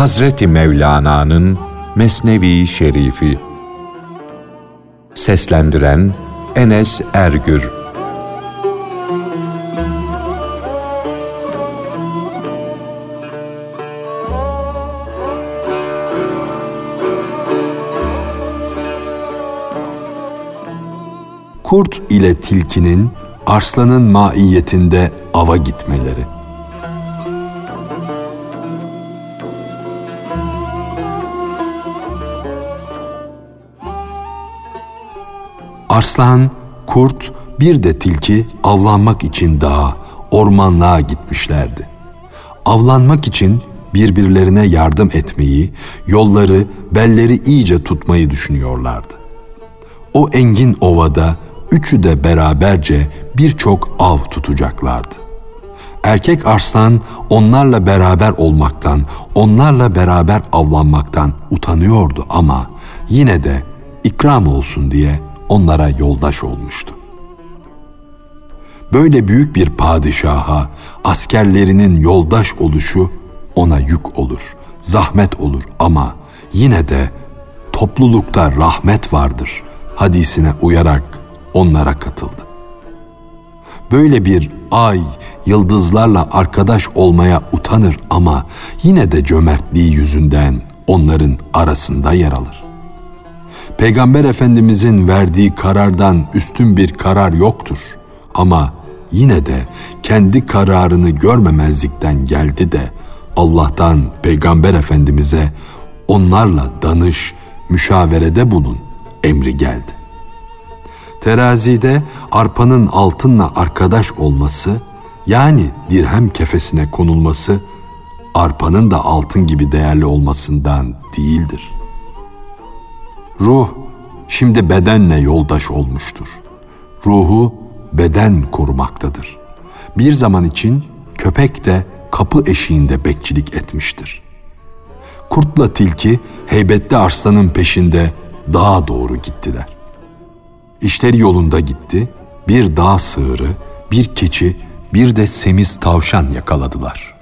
Hazreti Mevlana'nın Mesnevi Şerifi Seslendiren Enes Ergür Kurt ile tilkinin arslanın maiyetinde ava gitmeleri. Arslan, kurt, bir de tilki avlanmak için dağa, ormanlığa gitmişlerdi. Avlanmak için birbirlerine yardım etmeyi, yolları, belleri iyice tutmayı düşünüyorlardı. O engin ovada üçü de beraberce birçok av tutacaklardı. Erkek arslan onlarla beraber olmaktan, onlarla beraber avlanmaktan utanıyordu ama yine de ikram olsun diye onlara yoldaş olmuştu. Böyle büyük bir padişaha askerlerinin yoldaş oluşu ona yük olur, zahmet olur ama yine de toplulukta rahmet vardır hadisine uyarak onlara katıldı. Böyle bir ay yıldızlarla arkadaş olmaya utanır ama yine de cömertliği yüzünden onların arasında yer alır. Peygamber Efendimizin verdiği karardan üstün bir karar yoktur ama yine de kendi kararını görmemezlikten geldi de Allah'tan Peygamber Efendimiz'e onlarla danış, müşaverede bulun emri geldi. Terazide arpanın altınla arkadaş olması yani dirhem kefesine konulması arpanın da altın gibi değerli olmasından değildir. Ruh şimdi bedenle yoldaş olmuştur. Ruhu beden korumaktadır. Bir zaman için köpek de kapı eşiğinde bekçilik etmiştir. Kurtla tilki heybetli arslanın peşinde dağa doğru gittiler. İşleri yolunda gitti. Bir dağ sığırı, bir keçi, bir de semiz tavşan yakaladılar.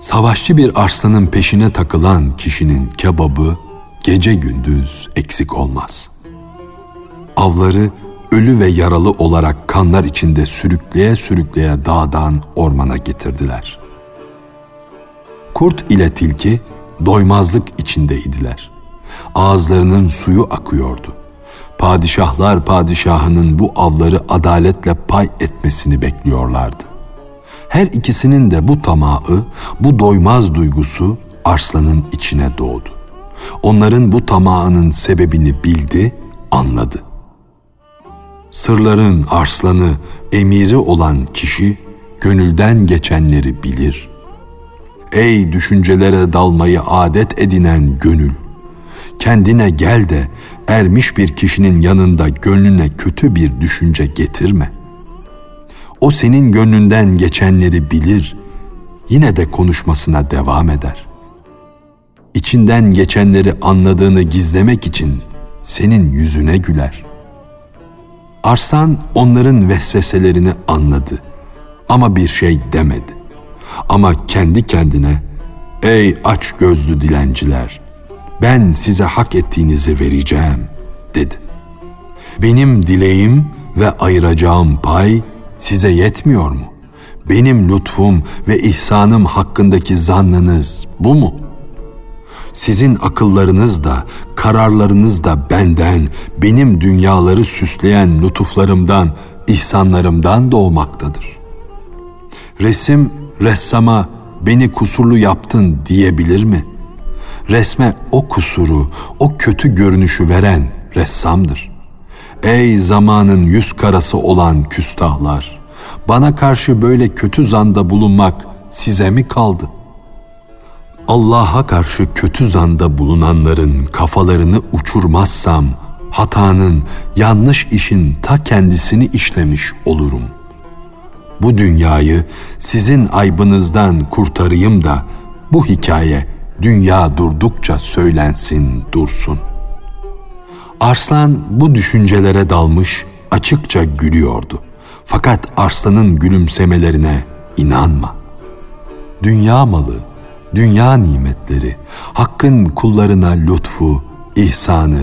Savaşçı bir arslanın peşine takılan kişinin kebabı gece gündüz eksik olmaz. Avları ölü ve yaralı olarak kanlar içinde sürükleye sürükleye dağdan ormana getirdiler. Kurt ile tilki doymazlık içindeydiler. Ağızlarının suyu akıyordu padişahlar padişahının bu avları adaletle pay etmesini bekliyorlardı. Her ikisinin de bu tamağı, bu doymaz duygusu arslanın içine doğdu. Onların bu tamağının sebebini bildi, anladı. Sırların arslanı, emiri olan kişi gönülden geçenleri bilir. Ey düşüncelere dalmayı adet edinen gönül! Kendine gel de ermiş bir kişinin yanında gönlüne kötü bir düşünce getirme. O senin gönlünden geçenleri bilir, yine de konuşmasına devam eder. İçinden geçenleri anladığını gizlemek için senin yüzüne güler. Arslan onların vesveselerini anladı ama bir şey demedi. Ama kendi kendine ''Ey aç gözlü dilenciler!'' ben size hak ettiğinizi vereceğim dedi. Benim dileğim ve ayıracağım pay size yetmiyor mu? Benim lütfum ve ihsanım hakkındaki zannınız bu mu? Sizin akıllarınız da, kararlarınız da benden, benim dünyaları süsleyen lütuflarımdan, ihsanlarımdan doğmaktadır. Resim ressama beni kusurlu yaptın diyebilir mi?'' resme o kusuru, o kötü görünüşü veren ressamdır. Ey zamanın yüz karası olan küstahlar! Bana karşı böyle kötü zanda bulunmak size mi kaldı? Allah'a karşı kötü zanda bulunanların kafalarını uçurmazsam, hatanın, yanlış işin ta kendisini işlemiş olurum. Bu dünyayı sizin aybınızdan kurtarayım da bu hikaye dünya durdukça söylensin dursun. Arslan bu düşüncelere dalmış açıkça gülüyordu. Fakat arslanın gülümsemelerine inanma. Dünya malı dünya nimetleri, Hakk'ın kullarına lütfu, ihsanı,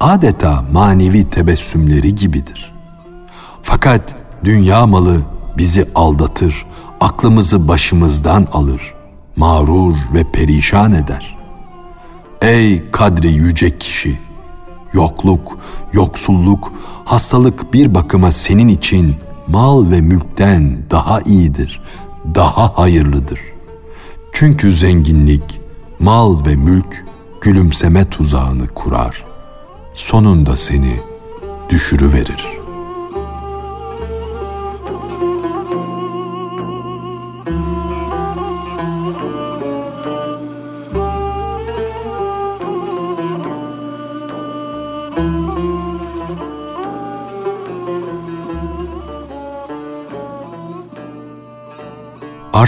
adeta manevi tebessümleri gibidir. Fakat dünya malı bizi aldatır, aklımızı başımızdan alır, mağrur ve perişan eder. Ey kadri yüce kişi! Yokluk, yoksulluk, hastalık bir bakıma senin için mal ve mülkten daha iyidir, daha hayırlıdır. Çünkü zenginlik, mal ve mülk gülümseme tuzağını kurar. Sonunda seni düşürüverir.''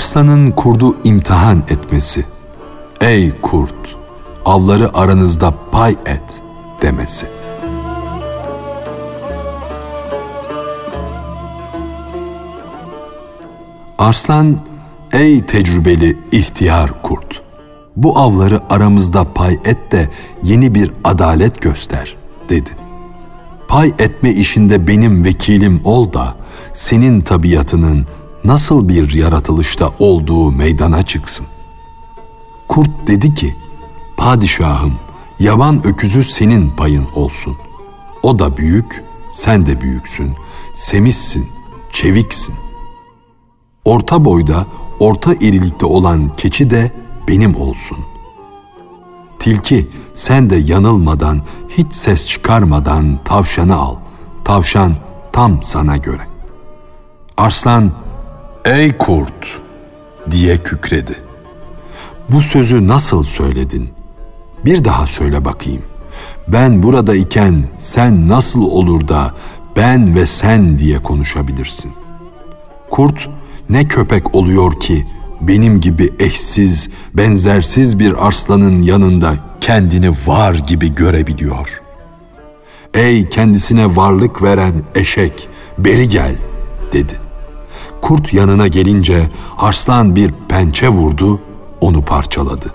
Arslanın kurdu imtihan etmesi. Ey kurt, avları aranızda pay et demesi. Arslan, ey tecrübeli ihtiyar kurt, bu avları aramızda pay et de yeni bir adalet göster, dedi. Pay etme işinde benim vekilim ol da, senin tabiatının, nasıl bir yaratılışta olduğu meydana çıksın. Kurt dedi ki, Padişahım, yaban öküzü senin payın olsun. O da büyük, sen de büyüksün, semissin, çeviksin. Orta boyda, orta irilikte olan keçi de benim olsun. Tilki, sen de yanılmadan, hiç ses çıkarmadan tavşanı al. Tavşan tam sana göre. Arslan, Ey kurt diye kükredi. Bu sözü nasıl söyledin? Bir daha söyle bakayım. Ben burada iken sen nasıl olur da ben ve sen diye konuşabilirsin? Kurt ne köpek oluyor ki benim gibi eşsiz, benzersiz bir arslanın yanında kendini var gibi görebiliyor. Ey kendisine varlık veren eşek, beri gel dedi.'' Kurt yanına gelince Arslan bir pençe vurdu, onu parçaladı.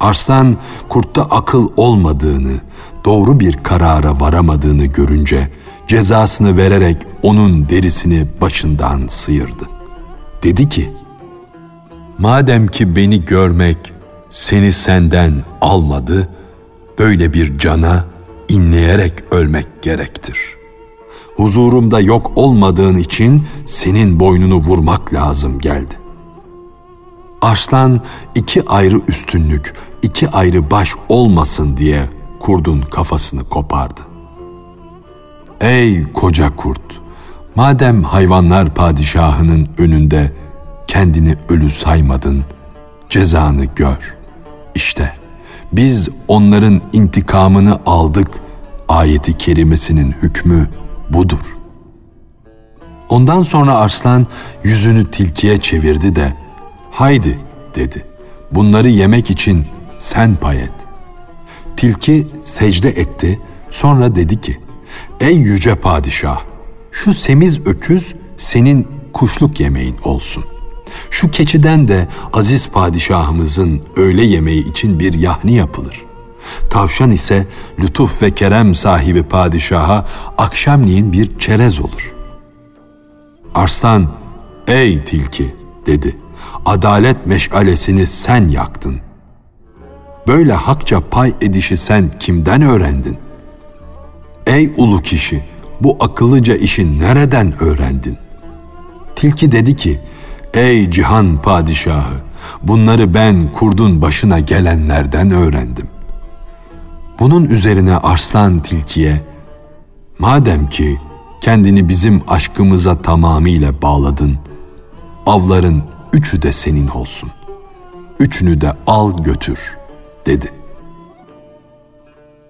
Arslan kurtta akıl olmadığını, doğru bir karara varamadığını görünce cezasını vererek onun derisini başından sıyırdı. Dedi ki, Madem ki beni görmek seni senden almadı, böyle bir cana inleyerek ölmek gerektir.'' Huzurumda yok olmadığın için senin boynunu vurmak lazım geldi. Arslan iki ayrı üstünlük, iki ayrı baş olmasın diye kurdun kafasını kopardı. Ey koca kurt! Madem hayvanlar padişahının önünde kendini ölü saymadın, cezanı gör. İşte biz onların intikamını aldık ayeti kerimesinin hükmü budur. Ondan sonra arslan yüzünü tilkiye çevirdi de haydi dedi bunları yemek için sen pay et. Tilki secde etti sonra dedi ki ey yüce padişah şu semiz öküz senin kuşluk yemeğin olsun. Şu keçiden de aziz padişahımızın öğle yemeği için bir yahni yapılır. Tavşan ise lütuf ve kerem sahibi padişaha akşamleyin bir çerez olur. Arslan, ey tilki dedi, adalet meşalesini sen yaktın. Böyle hakça pay edişi sen kimden öğrendin? Ey ulu kişi, bu akıllıca işi nereden öğrendin? Tilki dedi ki, ey cihan padişahı, bunları ben kurdun başına gelenlerden öğrendim. Bunun üzerine Arslan tilkiye, madem ki kendini bizim aşkımıza tamamıyla bağladın, avların üçü de senin olsun. Üçünü de al götür, dedi.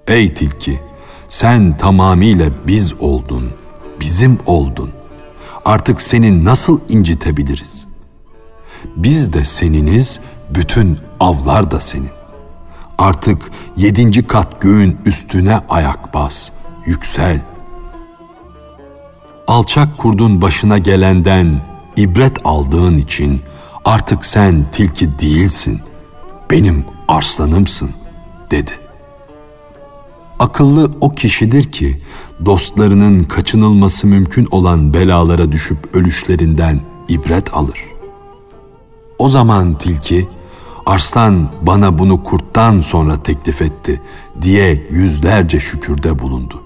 Ey tilki, sen tamamıyla biz oldun, bizim oldun. Artık seni nasıl incitebiliriz? Biz de seniniz, bütün avlar da senin. Artık yedinci kat göğün üstüne ayak bas, yüksel. Alçak kurdun başına gelenden ibret aldığın için artık sen tilki değilsin, benim arslanımsın dedi. Akıllı o kişidir ki dostlarının kaçınılması mümkün olan belalara düşüp ölüşlerinden ibret alır. O zaman tilki, arslan bana bunu kurttan sonra teklif etti diye yüzlerce şükürde bulundu.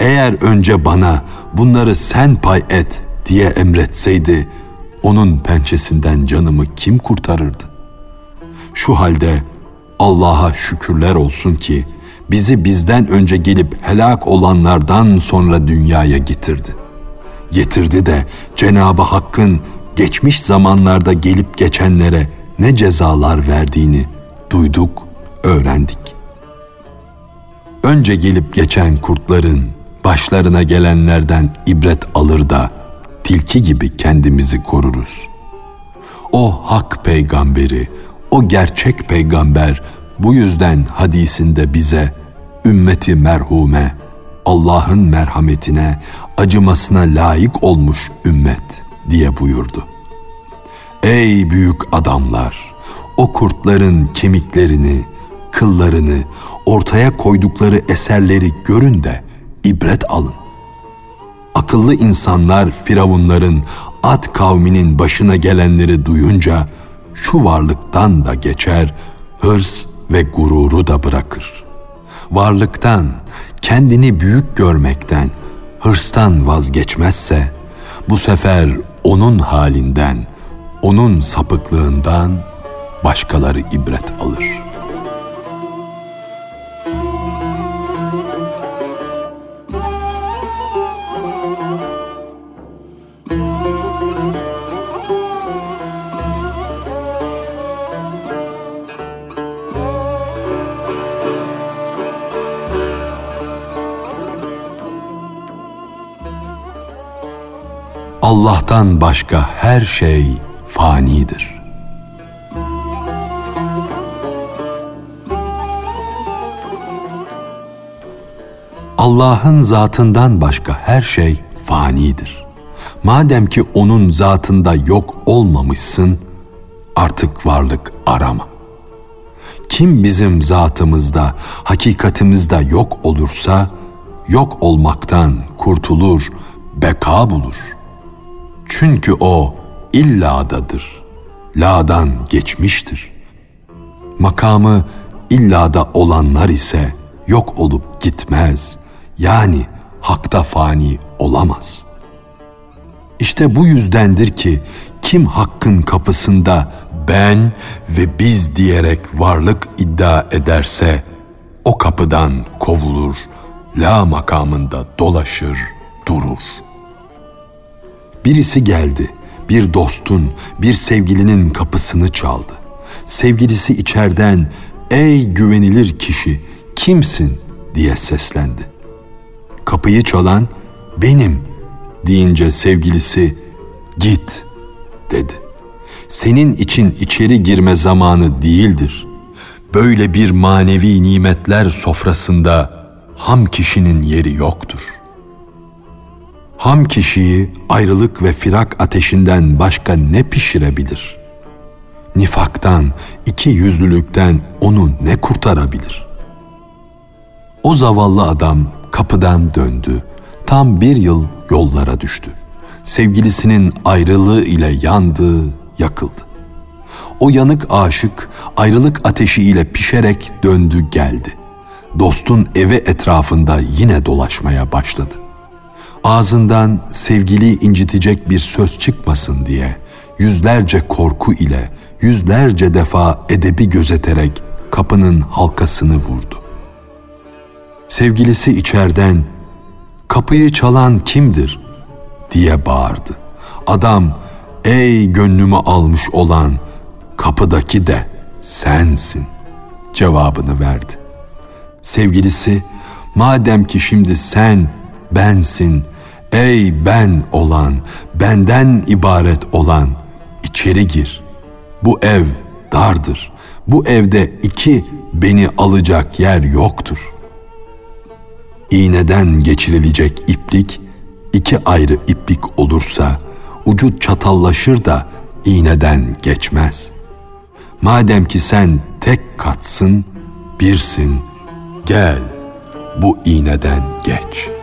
Eğer önce bana bunları sen pay et diye emretseydi, onun pençesinden canımı kim kurtarırdı? Şu halde Allah'a şükürler olsun ki bizi bizden önce gelip helak olanlardan sonra dünyaya getirdi. Getirdi de Cenabı Hakk'ın geçmiş zamanlarda gelip geçenlere ne cezalar verdiğini duyduk, öğrendik. Önce gelip geçen kurtların başlarına gelenlerden ibret alır da tilki gibi kendimizi koruruz. O hak peygamberi, o gerçek peygamber bu yüzden hadisinde bize ümmeti merhume, Allah'ın merhametine, acımasına layık olmuş ümmet diye buyurdu. Ey büyük adamlar! O kurtların kemiklerini, kıllarını, ortaya koydukları eserleri görün de ibret alın. Akıllı insanlar Firavunların Ad kavminin başına gelenleri duyunca şu varlıktan da geçer, hırs ve gururu da bırakır. Varlıktan, kendini büyük görmekten, hırstan vazgeçmezse bu sefer onun halinden, onun sapıklığından başkaları ibret alır.'' Allah'tan başka her şey fanidir. Allah'ın zatından başka her şey fanidir. Madem ki onun zatında yok olmamışsın, artık varlık arama. Kim bizim zatımızda, hakikatimizde yok olursa, yok olmaktan kurtulur, beka bulur.'' Çünkü o illadadır. La'dan geçmiştir. Makamı illada olanlar ise yok olup gitmez. Yani hakta fani olamaz. İşte bu yüzdendir ki kim hakkın kapısında ben ve biz diyerek varlık iddia ederse o kapıdan kovulur, la makamında dolaşır, durur.'' Birisi geldi, bir dostun, bir sevgilinin kapısını çaldı. Sevgilisi içerden, ''Ey güvenilir kişi, kimsin?'' diye seslendi. Kapıyı çalan, ''Benim.'' deyince sevgilisi, ''Git.'' dedi. Senin için içeri girme zamanı değildir. Böyle bir manevi nimetler sofrasında ham kişinin yeri yoktur.'' Ham kişiyi ayrılık ve firak ateşinden başka ne pişirebilir? Nifaktan, iki yüzlülükten onu ne kurtarabilir? O zavallı adam kapıdan döndü. Tam bir yıl yollara düştü. Sevgilisinin ayrılığı ile yandı, yakıldı. O yanık aşık ayrılık ateşi ile pişerek döndü geldi. Dostun evi etrafında yine dolaşmaya başladı ağzından sevgiliyi incitecek bir söz çıkmasın diye yüzlerce korku ile yüzlerce defa edebi gözeterek kapının halkasını vurdu. Sevgilisi içerden kapıyı çalan kimdir diye bağırdı. Adam ey gönlümü almış olan kapıdaki de sensin cevabını verdi. Sevgilisi madem ki şimdi sen bensin, ey ben olan, benden ibaret olan, içeri gir. Bu ev dardır. Bu evde iki beni alacak yer yoktur. İğneden geçirilecek iplik, iki ayrı iplik olursa, ucu çatallaşır da iğneden geçmez. Madem ki sen tek katsın, birsin, gel bu iğneden geç.''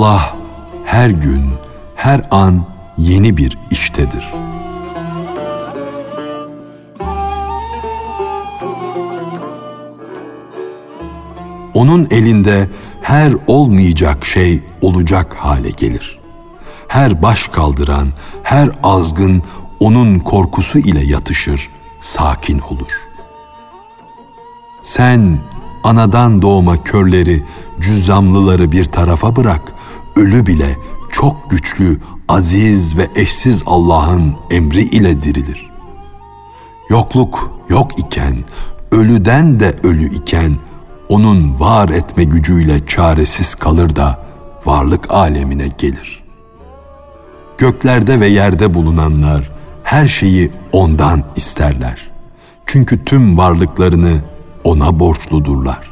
Allah her gün, her an yeni bir iştedir. Onun elinde her olmayacak şey olacak hale gelir. Her baş kaldıran, her azgın onun korkusu ile yatışır, sakin olur. Sen anadan doğma körleri, cüzzamlıları bir tarafa bırak, ölü bile çok güçlü, aziz ve eşsiz Allah'ın emri ile dirilir. Yokluk yok iken, ölüden de ölü iken, onun var etme gücüyle çaresiz kalır da varlık alemine gelir. Göklerde ve yerde bulunanlar her şeyi ondan isterler. Çünkü tüm varlıklarını ona borçludurlar.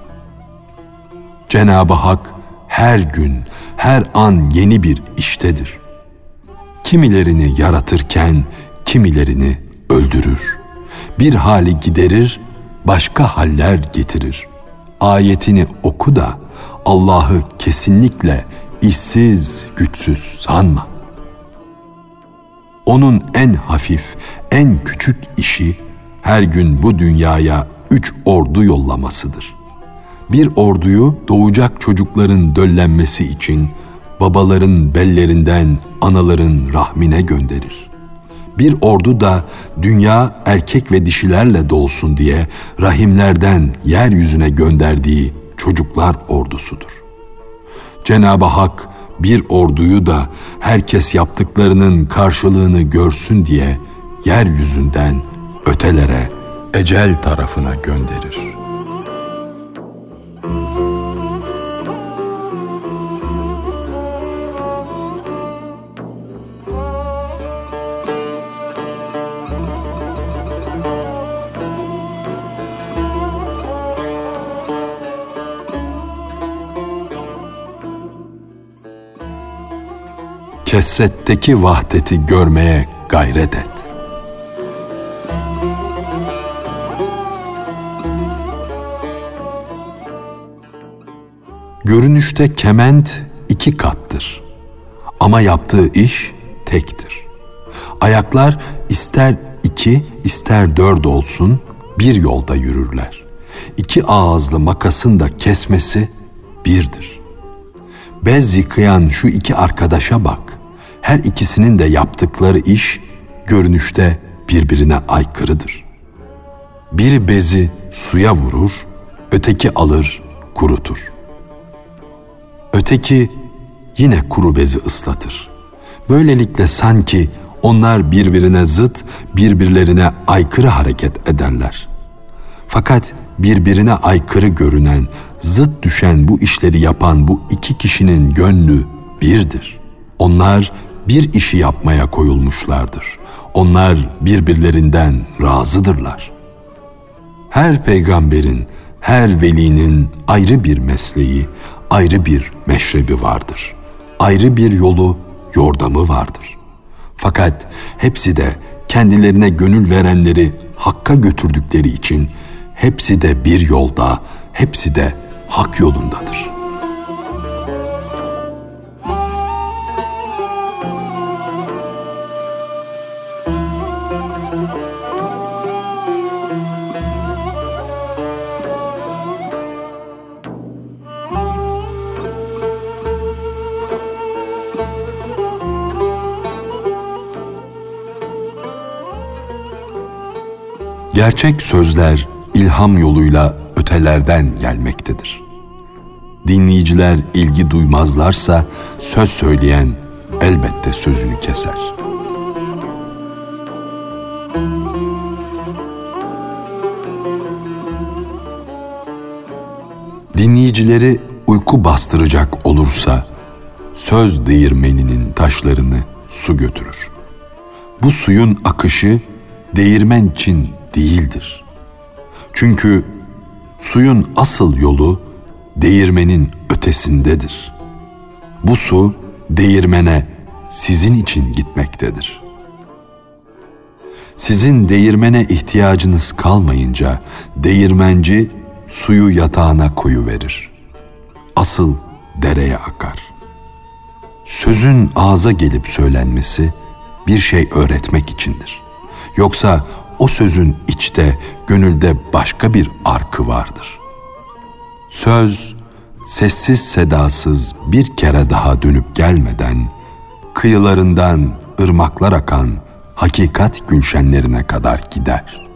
Cenab-ı Hak her gün, her an yeni bir iştedir. Kimilerini yaratırken kimilerini öldürür. Bir hali giderir, başka haller getirir. Ayetini oku da Allah'ı kesinlikle işsiz, güçsüz sanma. Onun en hafif, en küçük işi her gün bu dünyaya üç ordu yollamasıdır bir orduyu doğacak çocukların döllenmesi için babaların bellerinden anaların rahmine gönderir. Bir ordu da dünya erkek ve dişilerle dolsun diye rahimlerden yeryüzüne gönderdiği çocuklar ordusudur. Cenab-ı Hak bir orduyu da herkes yaptıklarının karşılığını görsün diye yeryüzünden ötelere, ecel tarafına gönderir.'' Kesretteki vahdeti görmeye gayret et. Görünüşte kement iki kattır. Ama yaptığı iş tektir. Ayaklar ister iki ister dört olsun bir yolda yürürler. İki ağızlı makasın da kesmesi birdir. Bez yıkayan şu iki arkadaşa bak her ikisinin de yaptıkları iş görünüşte birbirine aykırıdır. Bir bezi suya vurur, öteki alır, kurutur. Öteki yine kuru bezi ıslatır. Böylelikle sanki onlar birbirine zıt, birbirlerine aykırı hareket ederler. Fakat birbirine aykırı görünen, zıt düşen bu işleri yapan bu iki kişinin gönlü birdir. Onlar bir işi yapmaya koyulmuşlardır. Onlar birbirlerinden razıdırlar. Her peygamberin, her velinin ayrı bir mesleği, ayrı bir meşrebi vardır. Ayrı bir yolu, yordamı vardır. Fakat hepsi de kendilerine gönül verenleri hakka götürdükleri için hepsi de bir yolda, hepsi de hak yolundadır.'' Gerçek sözler ilham yoluyla ötelerden gelmektedir. Dinleyiciler ilgi duymazlarsa söz söyleyen elbette sözünü keser. Dinleyicileri uyku bastıracak olursa söz değirmeninin taşlarını su götürür. Bu suyun akışı değirmen için değildir. Çünkü suyun asıl yolu değirmenin ötesindedir. Bu su değirmene sizin için gitmektedir. Sizin değirmene ihtiyacınız kalmayınca değirmenci suyu yatağına koyu verir. Asıl dereye akar. Sözün ağza gelip söylenmesi bir şey öğretmek içindir. Yoksa o sözün içte, gönülde başka bir arkı vardır. Söz sessiz sedasız bir kere daha dönüp gelmeden kıyılarından ırmaklar akan hakikat gülşenlerine kadar gider.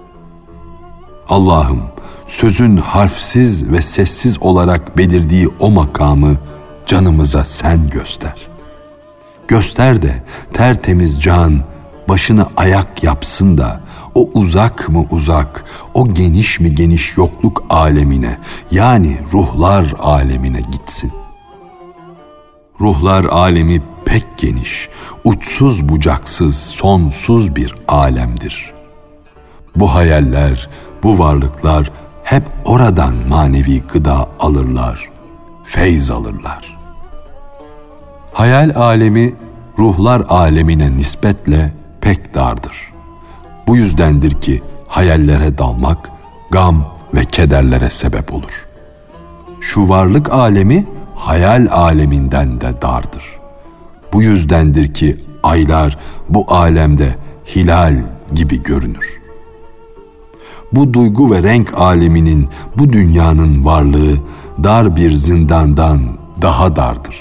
Allah'ım sözün harfsiz ve sessiz olarak belirdiği o makamı canımıza sen göster. Göster de tertemiz can başını ayak yapsın da o uzak mı uzak, o geniş mi geniş yokluk alemine yani ruhlar alemine gitsin. Ruhlar alemi pek geniş, uçsuz bucaksız, sonsuz bir alemdir. Bu hayaller, bu varlıklar hep oradan manevi gıda alırlar, feyz alırlar. Hayal alemi ruhlar alemine nispetle pek dardır. Bu yüzdendir ki hayallere dalmak gam ve kederlere sebep olur. Şu varlık alemi hayal aleminden de dardır. Bu yüzdendir ki aylar bu alemde hilal gibi görünür. Bu duygu ve renk aleminin, bu dünyanın varlığı dar bir zindandan daha dardır.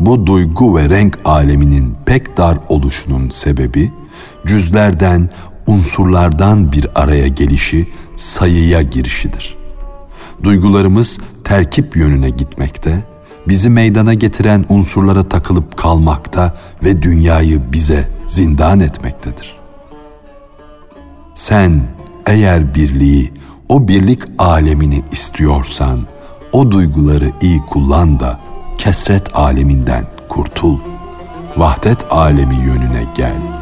Bu duygu ve renk aleminin pek dar oluşunun sebebi, cüzlerden, unsurlardan bir araya gelişi, sayıya girişidir. Duygularımız terkip yönüne gitmekte, bizi meydana getiren unsurlara takılıp kalmakta ve dünyayı bize zindan etmektedir. Sen eğer birliği, o birlik alemini istiyorsan, o duyguları iyi kullan da kesret aleminden kurtul. Vahdet alemi yönüne gel.''